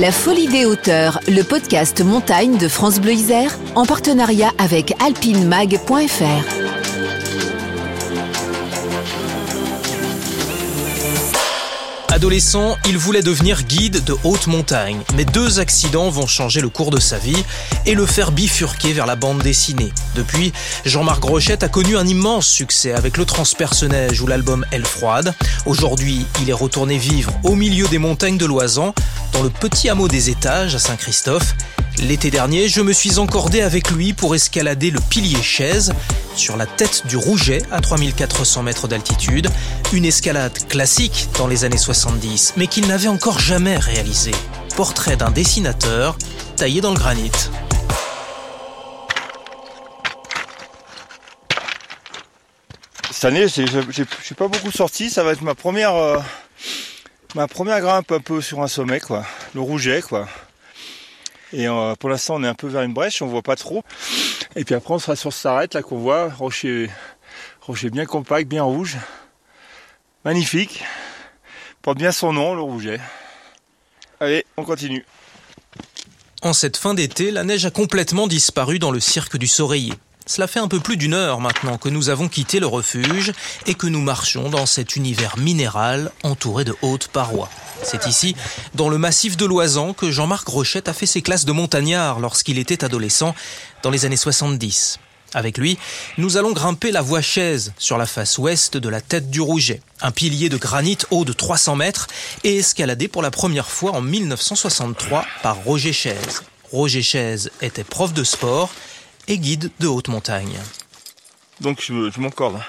La Folie des hauteurs, le podcast montagne de France Bleu Isère, en partenariat avec alpinemag.fr. Adolescent, il voulait devenir guide de haute montagne, mais deux accidents vont changer le cours de sa vie et le faire bifurquer vers la bande dessinée. Depuis, Jean-Marc Rochette a connu un immense succès avec le transpersonnage ou l'album Elle froide. Aujourd'hui, il est retourné vivre au milieu des montagnes de l'Oisan, dans le petit hameau des étages à Saint-Christophe. L'été dernier, je me suis encordé avec lui pour escalader le pilier chaise sur la tête du Rouget à 3400 mètres d'altitude, une escalade classique dans les années 70, mais qu'il n'avait encore jamais réalisée. Portrait d'un dessinateur taillé dans le granit. Cette année, je suis pas beaucoup sorti, ça va être ma première, euh, ma première grimpe un peu sur un sommet, quoi, le Rouget, quoi. Et euh, pour l'instant, on est un peu vers une brèche, on voit pas trop. Et puis après, on sera sur cette arête là qu'on voit, rocher, rocher bien compact, bien rouge, magnifique. Porte bien son nom, le Rouget. Allez, on continue. En cette fin d'été, la neige a complètement disparu dans le cirque du Soreiller. Cela fait un peu plus d'une heure maintenant que nous avons quitté le refuge et que nous marchons dans cet univers minéral entouré de hautes parois. C'est ici, dans le massif de l'Oisan, que Jean-Marc Rochette a fait ses classes de montagnard lorsqu'il était adolescent dans les années 70. Avec lui, nous allons grimper la voie chaise sur la face ouest de la tête du Rouget, un pilier de granit haut de 300 mètres et escaladé pour la première fois en 1963 par Roger Chaise. Roger Chaise était prof de sport et guide de haute montagne. Donc je, je m'encorde.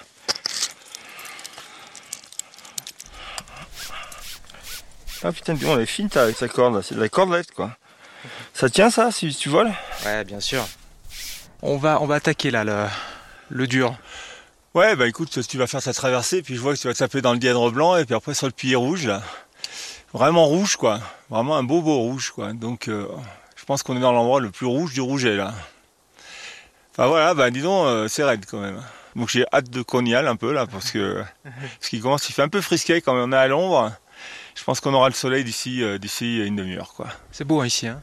Ah putain, on est fine avec sa corde, c'est de la cordelette quoi. Ça tient ça si tu voles? Ouais, bien sûr. On va, on va attaquer là le, le dur. Ouais, bah écoute, tu vas faire ta traversée, puis je vois que tu vas taper dans le dièdre blanc, et puis après sur le pilier rouge là. Vraiment rouge quoi. Vraiment un beau beau rouge quoi. Donc euh, je pense qu'on est dans l'endroit le plus rouge du rouget là. Enfin voilà, bah dis donc, euh, c'est raide quand même. Donc j'ai hâte de qu'on y aille un peu là, parce que ce qui commence, il fait un peu frisqué quand on est à l'ombre. Je pense qu'on aura le soleil d'ici euh, d'ici une demi-heure quoi. C'est beau hein, ici. Hein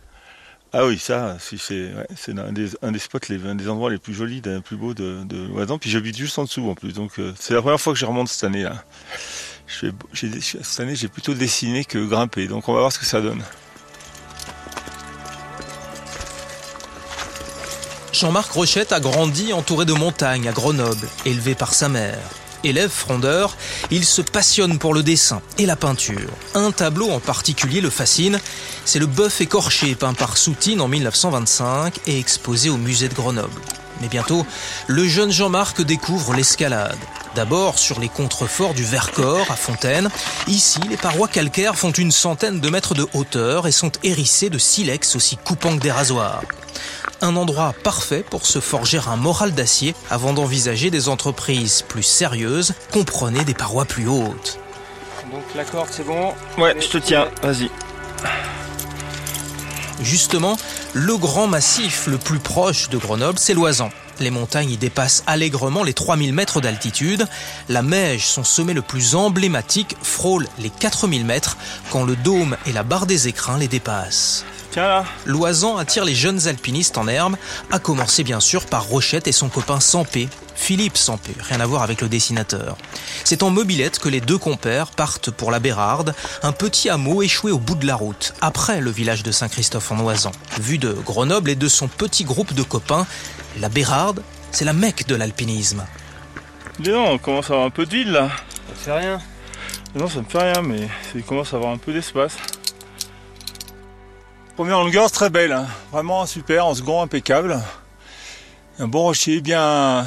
ah oui, ça, c'est ouais, un, des, un des spots, les, un des endroits les plus jolis, les plus beaux de, de l'Oisan. Puis j'habite juste en dessous en plus, donc euh, c'est la première fois que je remonte cette année là. Je fais, cette année, j'ai plutôt dessiné que grimpé, donc on va voir ce que ça donne. Jean-Marc Rochette a grandi entouré de montagnes à Grenoble, élevé par sa mère. Élève frondeur, il se passionne pour le dessin et la peinture. Un tableau en particulier le fascine, c'est le bœuf écorché peint par Soutine en 1925 et exposé au musée de Grenoble. Mais bientôt, le jeune Jean-Marc découvre l'escalade. D'abord sur les contreforts du Vercors à Fontaine. Ici, les parois calcaires font une centaine de mètres de hauteur et sont hérissées de silex aussi coupants que des rasoirs un endroit parfait pour se forger un moral d'acier avant d'envisager des entreprises plus sérieuses, comprenez des parois plus hautes. Donc la corde c'est bon Ouais, je te tiens, vas-y. Justement, le grand massif le plus proche de Grenoble, c'est l'Oisan. Les montagnes y dépassent allègrement les 3000 mètres d'altitude. La Meige, son sommet le plus emblématique, frôle les 4000 mètres quand le dôme et la barre des écrins les dépassent. L'Oisan attire les jeunes alpinistes en herbe, à commencer bien sûr par Rochette et son copain Sampé, Philippe Sampé, rien à voir avec le dessinateur. C'est en mobilette que les deux compères partent pour la Bérarde, un petit hameau échoué au bout de la route, après le village de Saint-Christophe en Oisan. Vu de Grenoble et de son petit groupe de copains, la Bérarde, c'est la mecque de l'alpinisme. Dis donc, on commence à avoir un peu de ville là. Ça te fait rien? Non, ça me fait rien, mais il commence à avoir un peu d'espace. Première longueur très belle, hein. vraiment super, en second impeccable. Un bon rocher bien,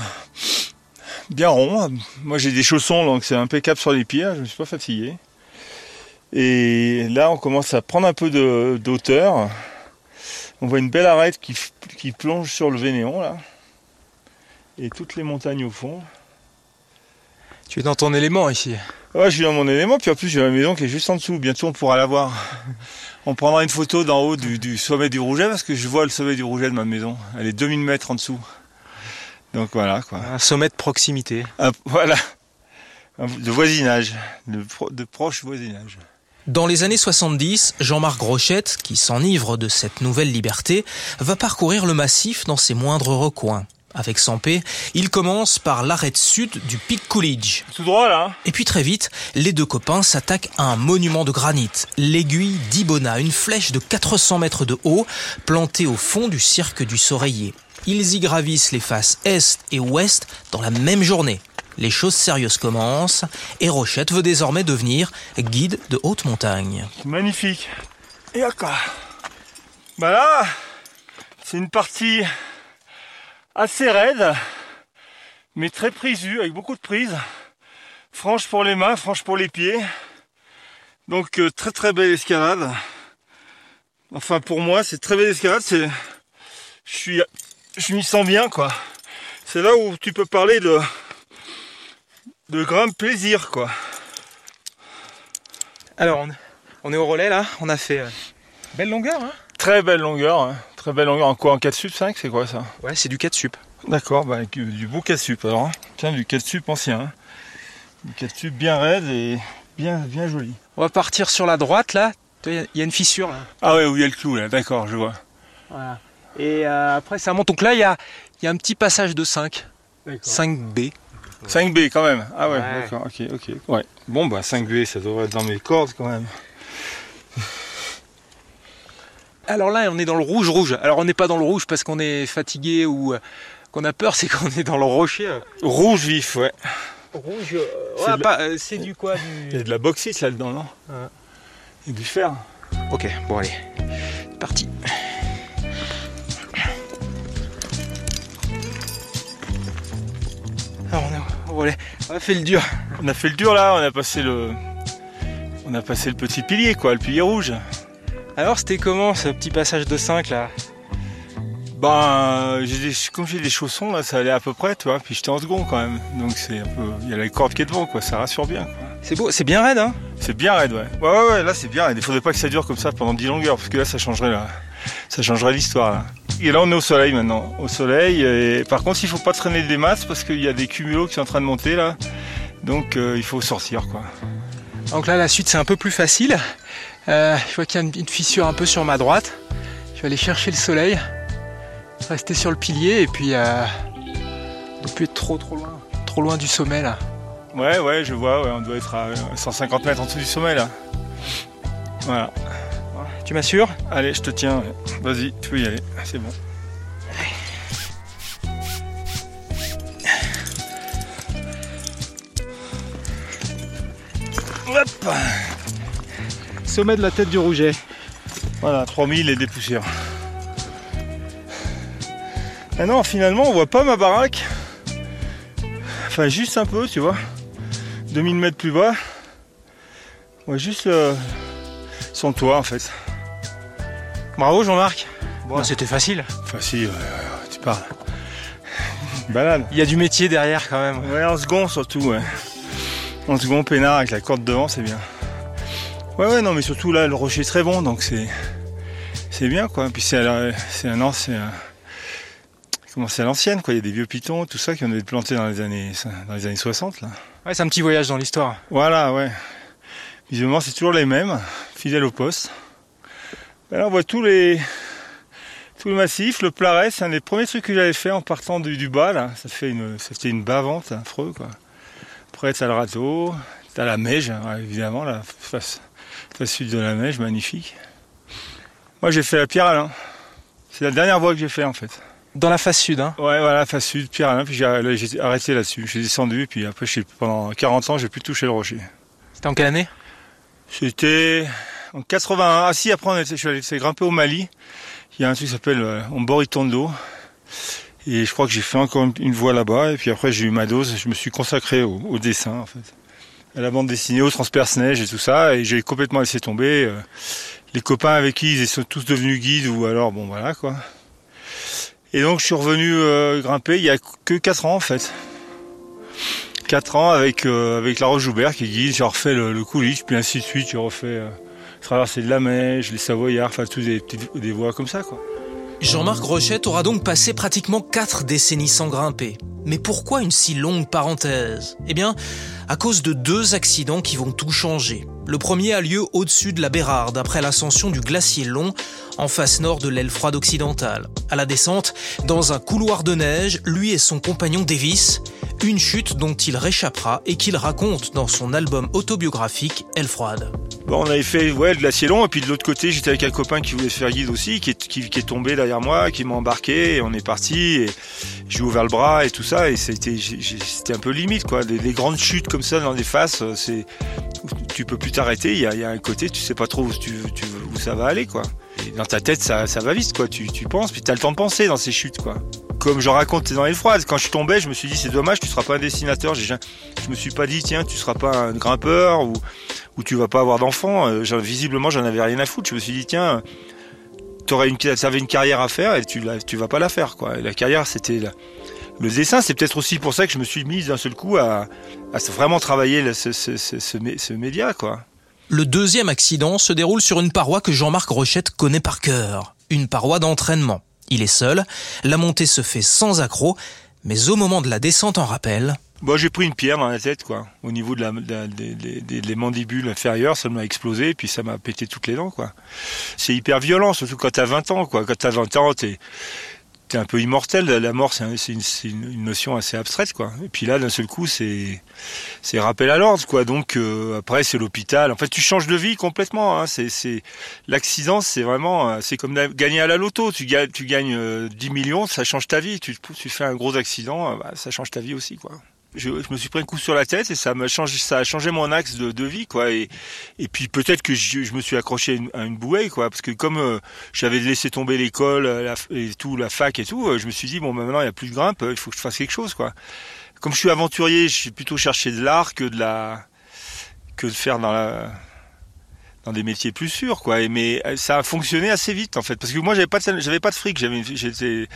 bien rond. Moi j'ai des chaussons donc c'est impeccable sur les pieds, je ne me suis pas fatigué. Et là, on commence à prendre un peu de- d'auteur. On voit une belle arête qui, plonge sur le Vénéon, là. Et toutes les montagnes au fond. Tu es dans ton élément ici. Ouais, je suis dans mon élément, puis en plus, j'ai la maison qui est juste en dessous. Bientôt, on pourra la voir. On prendra une photo d'en haut du, du sommet du Rouget, parce que je vois le sommet du Rouget de ma maison. Elle est 2000 mètres en dessous. Donc voilà, quoi. Un sommet de proximité. Un- voilà. De voisinage. De, pro- de proche voisinage. Dans les années 70, Jean-Marc Rochette, qui s'enivre de cette nouvelle liberté, va parcourir le massif dans ses moindres recoins. Avec Sampé, il commence par l'arête sud du pic Coolidge. Tout droit, là. hein Et puis très vite, les deux copains s'attaquent à un monument de granit, l'aiguille d'Ibona, une flèche de 400 mètres de haut, plantée au fond du cirque du Soreiller. Ils y gravissent les faces est et ouest dans la même journée. Les choses sérieuses commencent et Rochette veut désormais devenir guide de haute montagne. Magnifique. Et encore. Bah là, c'est une partie assez raide, mais très prisue, avec beaucoup de prises. Franche pour les mains, franche pour les pieds. Donc euh, très très belle escalade. Enfin pour moi, c'est très belle escalade. Je suis, je m'y sens bien quoi. C'est là où tu peux parler de de grand plaisir quoi. Alors, on, on est au relais là. On a fait euh, belle longueur. Hein Très belle longueur, hein. très belle longueur. En quoi En 4 sup 5 c'est quoi ça? Ouais, c'est du 4 sup. D'accord, bah, avec, euh, du beau 4 sup alors. hein. Tiens, du 4 sup ancien. hein. Du 4 sup bien raide et bien, bien joli. On va partir sur la droite là. Il y a une fissure là. Ah ouais, où il y a le clou là, d'accord, je vois. Voilà. Et euh, après, ça monte. Donc là, il y a, il y a un petit passage de 5. 5B. 5B quand même. Ah ouais, Ouais. d'accord, ok, ok. Ouais. Bon bah 5B, ça devrait être dans mes cordes quand même. Alors là, on est dans le rouge-rouge. Alors on n'est pas dans le rouge parce qu'on est fatigué ou euh, qu'on a peur, c'est qu'on est dans le rocher. euh. Rouge vif, ouais. Rouge, C'est ouais, pas, euh, c'est du quoi Il y du... a de la bauxite là-dedans, non? Ouais. Et du fer. Ok, bon allez, c'est parti. Relais. On a fait le dur. On a fait le dur là, on a passé le. On a passé le petit pilier quoi, le pilier rouge. Alors c'était comment ce petit passage de 5 là? Ben, j'ai des, comme j'ai des chaussons là, ça allait à peu près, tu vois. Puis j'étais en second quand même, donc c'est un peu, il y a la corde qui est devant, quoi. Ça rassure bien. C'est beau, c'est bien raide hein? C'est bien raide, ouais. Ouais, ouais, ouais. Là, c'est bien raide. Il faudrait pas que ça dure comme ça pendant 10 longueurs, parce que là, ça changerait la, ça changerait l'histoire. Là. Et là, on est au soleil maintenant, au soleil. Et par contre, il faut pas traîner des masses parce qu'il y a des cumulos qui sont en train de monter là. Donc, euh, il faut sortir, quoi. Donc là la suite c'est un peu plus facile. Euh, je vois qu'il y a une, fissure un peu sur ma droite. Je vais aller chercher le soleil, rester sur le pilier et puis euh, ne plus être trop trop loin, trop loin du sommet là. Ouais, ouais, je vois. Ouais, on doit être à euh, 150 mètres en dessous du sommet là. Voilà. Tu m'assures Allez, je te tiens. Vas-y, tu peux y aller. C'est bon. Hop Sommet de la tête du Rouget. Voilà, 3000 et des poussières. Ah non, finalement, on voit pas ma baraque. Enfin, juste un peu, tu vois. 2000 mètres plus bas. On voit juste euh, son toit, en fait. Bravo Jean-Marc. Bon. C'était facile. Facile, tu parles. Balade. Il y a du métier derrière quand même. Ouais, en second surtout, ouais. En second, peinard avec la corde devant, c'est bien. Ouais, ouais, non, mais surtout là, le rocher est très bon, donc c'est c'est bien, quoi. Puis c'est à c'est un ancien. Comment c'est à l'ancienne, quoi. Il y a des vieux pitons, tout ça qui ont été plantés dans les années dans les années 60, là. Ouais, c'est un petit voyage dans l'histoire. Voilà, ouais. Visiblement, c'est toujours les mêmes, fidèles au poste. Ben là, on voit tous les tout le massif, le Plaret, c'est un des premiers trucs que j'avais fait en partant du, du bas, là. Ça fait une, c'était une bavante, affreux, quoi. Après, t'as le râteau, t'as la Meige, ouais, évidemment, la face, face sud de la Meige, magnifique. Moi, j'ai fait la Pierre Alain. C'est la dernière voie que j'ai fait, en fait. Dans la face sud, hein. Ouais, voilà, face sud, Pierre Alain, puis j'ai là, j'ai arrêté là-dessus. J'ai descendu, puis après, j'ai- pendant 40 ans, j'ai plus touché le rocher. C'était en quelle année? C'était en 81. Ah si, après on je suis allé grimper au Mali. Il y a un truc qui s'appelle euh, Omboritondo. Et je crois que j'ai fait encore une, voie là-bas. Et puis après j'ai eu ma dose. Je me suis consacré au, dessin en fait. à la bande dessinée, au transperce neige et tout ça, et j'ai complètement laissé tomber. euh, les copains avec qui ils sont tous devenus guides ou alors bon voilà quoi. Et donc je suis revenu euh, grimper il y a que 4 ans en fait. 4 ans avec euh, avec la Roche Joubert qui guide, j'ai refait le, Couliche, puis ainsi de suite, j'ai refait euh, traverser de la Mèche, les Savoyards, enfin tous des des voies comme ça quoi. Jean-Marc Rochette aura donc passé pratiquement quatre décennies sans grimper. Mais pourquoi une si longue parenthèse? Eh bien, à cause de deux accidents qui vont tout changer. Le premier a lieu au-dessus de la Bérarde, après l'ascension du glacier Long, en face nord de l'aile froide occidentale. À la descente, dans un couloir de neige, lui et son compagnon Davis, une chute dont il réchappera et qu'il raconte dans son album autobiographique Aile froide. Bon, on avait fait ouais, le glacier long, et puis de l'autre côté, j'étais avec un copain qui voulait faire guide aussi, qui est, tombé derrière moi, qui m'a embarqué, et on est parti, et j'ai ouvert le bras et tout ça, et c'était un peu limite, quoi. Des, des grandes chutes comme ça dans des faces, euh, c'est tu peux plus t'arrêter, il y a, un côté, tu sais pas trop où, tu, ça va aller, quoi. Dans ta tête, ça, ça va vite, quoi. Tu, tu penses, puis t'as le temps de penser dans ces chutes, quoi. Comme je raconte dans les froides, quand je tombais, je me suis dit, c'est dommage, tu seras pas un dessinateur. Je me suis pas dit, tiens, tu seras pas un grimpeur, ou où tu vas pas avoir d'enfants. Euh, visiblement, j'en avais rien à foutre. Je me suis dit, tiens, t'aurais une, t'avais une carrière à faire et tu, tu vas pas la faire, quoi. La carrière, c'était le dessin. C'est peut-être aussi pour ça que je me suis mis d'un seul coup à, à vraiment travailler le- ce, ce, ce, ce mé- ce média, quoi. Le deuxième accident se déroule sur une paroi que Jean-Marc Rochette connaît par cœur. Une paroi d'entraînement. Il est seul, la montée se fait sans accroc, mais au moment de la descente en rappel, Bon, j'ai pris une pierre dans la tête, quoi. Au niveau de la, de la- des, des- des- des mandibules inférieures, ça m'a explosé, puis ça m'a pété toutes les dents, quoi. C'est hyper violent, surtout quand t'as 20 ans, quoi. Quand t'as 20 ans, t'es, t'es un peu immortel. La mort, c'est, un- c'est une, une- notion assez abstraite, quoi. Et puis là, d'un seul coup, c'est, c'est rappel à l'ordre, quoi. Donc, euh, après, c'est l'hôpital. En fait, tu changes de vie complètement, hein. C'est, c'est, l'accident, c'est vraiment, euh, c'est comme gagner à la loto. Tu gagnes, tu gagnes euh, 10 millions, ça change ta vie. Tu, tu fais un gros accident, euh, bah, ça change ta vie aussi, quoi je, me suis pris un coup sur la tête et ça m'a changé, ça a changé mon axe de, vie, quoi. Et, puis peut-être que je, me suis accroché à une, bouée, quoi, parce que comme euh, j'avais laissé tomber l'école euh, et tout, la fac et tout, euh, je me suis dit bon, ben, maintenant il y a plus de grimpe, il faut que je fasse quelque chose, quoi. Comme je suis aventurier, je plutôt cherché de l'art que de la, que de faire dans la dans des métiers plus sûrs quoi. Mais euh, ça a fonctionné assez vite en fait. Parce que moi j'avais pas de, j'avais pas de fric j'avais j'étais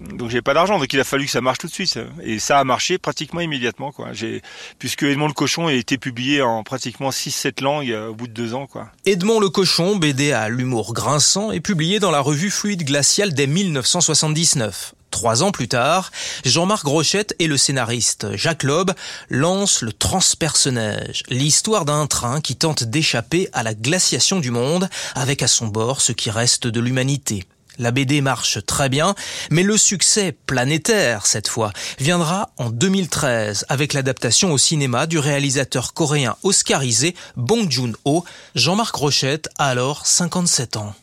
donc j'avais pas d'argent. Donc il a fallu que ça marche tout de suite. Et ça a marché pratiquement immédiatement quoi. J'ai puisque Edmond le cochon a été publié en pratiquement 6 7 langues euh, au bout de deux ans quoi. Edmond le Cochon, BD à l'humour grinçant, est publié dans la revue Fluide Glacial dès 1979. Trois ans plus tard, Jean-Marc Rochette et le scénariste Jacques Loeb lancent le Transperce-Neige, l'histoire d'un train qui tente d'échapper à la glaciation du monde avec à son bord ce qui reste de l'humanité. La BD marche très bien, mais le succès planétaire, cette fois, viendra en 2013 avec l'adaptation au cinéma du réalisateur coréen oscarisé Bong Joon-ho. Jean-Marc Rochette a alors 57 ans.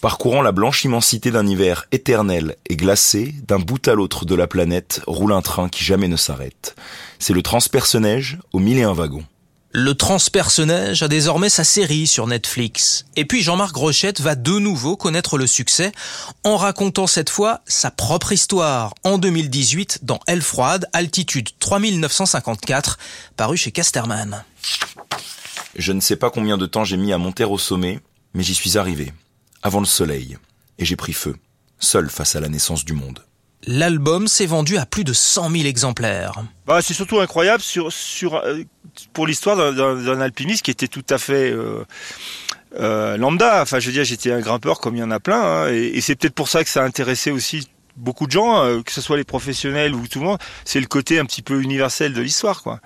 Parcourant la blanche immensité d'un hiver éternel et glacé, d'un bout à l'autre de la planète roule un train qui jamais ne s'arrête. C'est le transperce-neige aux mille et un wagons. Le Transperce-Neige a désormais sa série sur Netflix. Et puis Jean-Marc Rochette va de nouveau connaître le succès en racontant cette fois sa propre histoire en 2018 dans Elle froide, altitude 3954, paru chez Casterman. Je ne sais pas combien de temps j'ai mis à monter au sommet, mais j'y suis arrivé, avant le soleil, et j'ai pris feu, seul face à la naissance du monde. L'album s'est vendu à plus de 100 000 exemplaires. bah, c'est surtout incroyable sur sur euh, pour l'histoire d'un- d'un d'un alpiniste qui était tout à fait euh, euh, lambda enfin je veux dire j'étais un grimpeur comme il y en a plein hein, et, et c'est peut-être pour ça que ça a intéressé aussi beaucoup de gens euh, que ce soit les professionnels ou tout le monde c'est le côté un petit peu universel de l'histoire quoi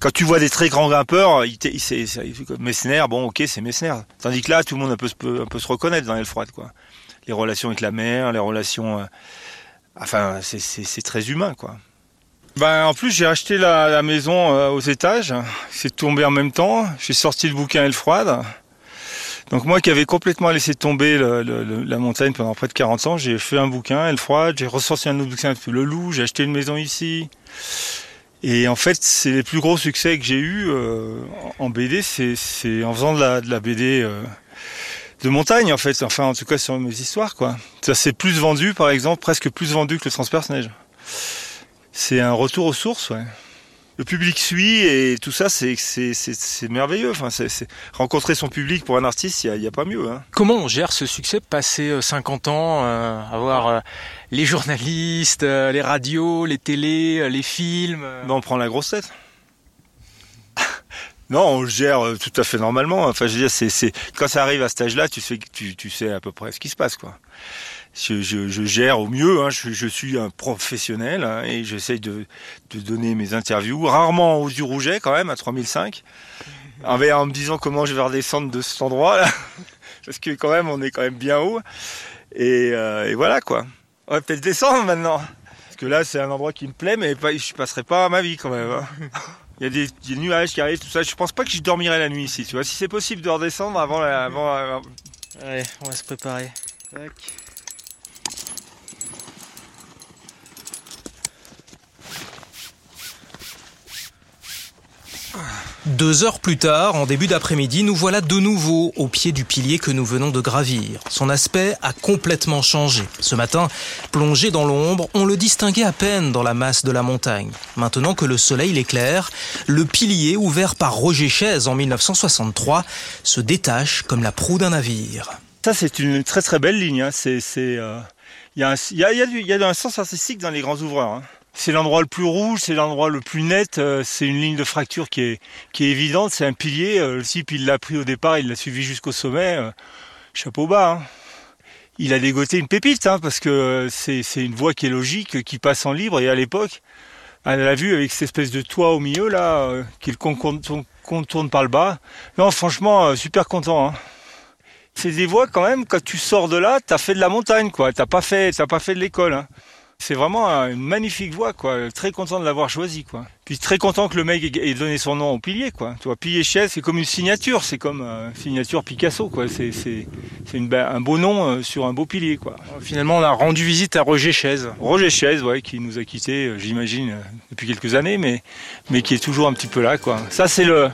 quand tu vois des très grands grimpeurs, il il- Messner, bon ok c'est Messner. Tandis que là tout le monde peut, se reconnaître dans l'aile froide quoi. Les relations avec la mer, les relations, euh, enfin c'est- très humain quoi. Ben en plus j'ai acheté la, maison euh, aux étages, c'est tombé en même temps. J'ai sorti le bouquin Aile froide. Donc moi qui avais complètement laissé tomber la montagne pendant près de 40 ans, j'ai fait un bouquin Aile froide, j'ai ressorti un autre bouquin Le Loup, j'ai acheté une maison ici. Et en fait, c'est les plus gros succès que j'ai eu euh, en BD, c'est c'est en faisant de la, de la BD euh, de montagne en fait, enfin en tout cas sur mes histoires quoi. Ça s'est plus vendu par exemple, presque plus vendu que le Transperce Neige. C'est un retour aux sources, ouais. Le public suit et tout ça, c'est c'est c'est merveilleux. Enfin, c'est rencontrer son public pour un artiste, il y a, a, pas mieux. Hein. Comment on gère ce succès passé 50 ans, euh, avoir euh, les journalistes, euh, les radios, les télés, les films ben, On prend la grosse tête. Non, on le gère tout à fait normalement. Enfin, je veux dire, c'est, quand ça arrive à cet âge-là, tu sais, tu, tu sais à peu près ce qui se passe, quoi je, je, je, gère au mieux. Hein. Je, je, suis un professionnel hein, et j'essaye de, de, donner mes interviews, rarement aux yeux rouget quand même, à 3005, en, me disant comment je vais redescendre de cet endroit là, parce que quand même on est quand même bien haut. Et, euh, et voilà quoi. On va peut-être descendre maintenant, parce que là c'est un endroit qui me plaît, mais pas, je passerai pas à ma vie quand même. Hein. Il y a des, des, nuages qui arrivent, tout ça. Je pense pas que je dormirai la nuit ici. Tu vois, si c'est possible de redescendre avant, la, avant, avant... Allez, on va se préparer. Tac. Deux heures plus tard, en début d'après-midi, nous voilà de nouveau au pied du pilier que nous venons de gravir. Son aspect a complètement changé. Ce matin, plongé dans l'ombre, on le distinguait à peine dans la masse de la montagne. Maintenant que le soleil l'éclaire, le pilier ouvert par Roger Chaise en 1963 se détache comme la proue d'un navire. Ça, c'est une très très belle ligne. Hein. C'est, il y, a, y, a, y a un sens artistique dans les grands ouvreurs. Hein c'est l'endroit le plus rouge, c'est l'endroit le plus net, euh, c'est une ligne de fracture qui est, qui est évidente, c'est un pilier. Euh, le type, il l'a pris au départ, il l'a suivi jusqu'au sommet. Euh, chapeau bas. Hein. Il a dégoté une pépite, hein, parce que c'est, une voie qui est logique, qui passe en libre. Et à l'époque, elle l'a vu avec cette espèce de toit au milieu, là, qu'il contourne par le bas. Non, franchement, super content. Hein. C'est des voies quand même, quand tu sors de là, t'as fait de la montagne, quoi. T'as pas fait, t'as pas fait de l'école. Hein. C'est vraiment une magnifique voix, quoi. Très content de l'avoir choisi, quoi. Puis très content que le mec ait donné son nom au pilier, quoi. Tu vois, pilier chaise, c'est comme une signature, c'est comme une signature Picasso, quoi. C'est c'est un beau nom euh, sur un beau pilier, quoi. Finalement, on a rendu visite à Roger Chaise. Roger Chaise, ouais, qui nous a quittés, euh, j'imagine, euh, depuis quelques années, mais mais qui est toujours un petit peu là, quoi. Ça, c'est le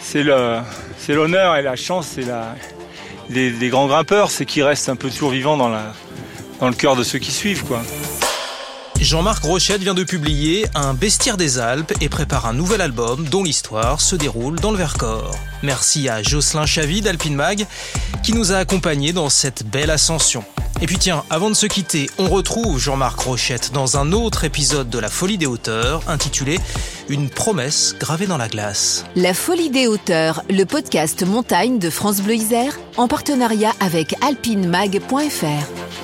c'est le c'est l'honneur et la chance, c'est la des, des grands grimpeurs, c'est qu'ils restent un peu toujours vivants dans la dans le cœur de ceux qui suivent, quoi. Jean-Marc Rochette vient de publier Un bestiaire des Alpes et prépare un nouvel album dont l'histoire se déroule dans le Vercors. Merci à Jocelyn Chavy d'Alpine Mag qui nous a accompagnés dans cette belle ascension. Et puis tiens, avant de se quitter, on retrouve Jean-Marc Rochette dans un autre épisode de La Folie des hauteurs intitulé Une promesse gravée dans la glace. La Folie des hauteurs, le podcast montagne de France Bleu Isère en partenariat avec alpinemag.fr.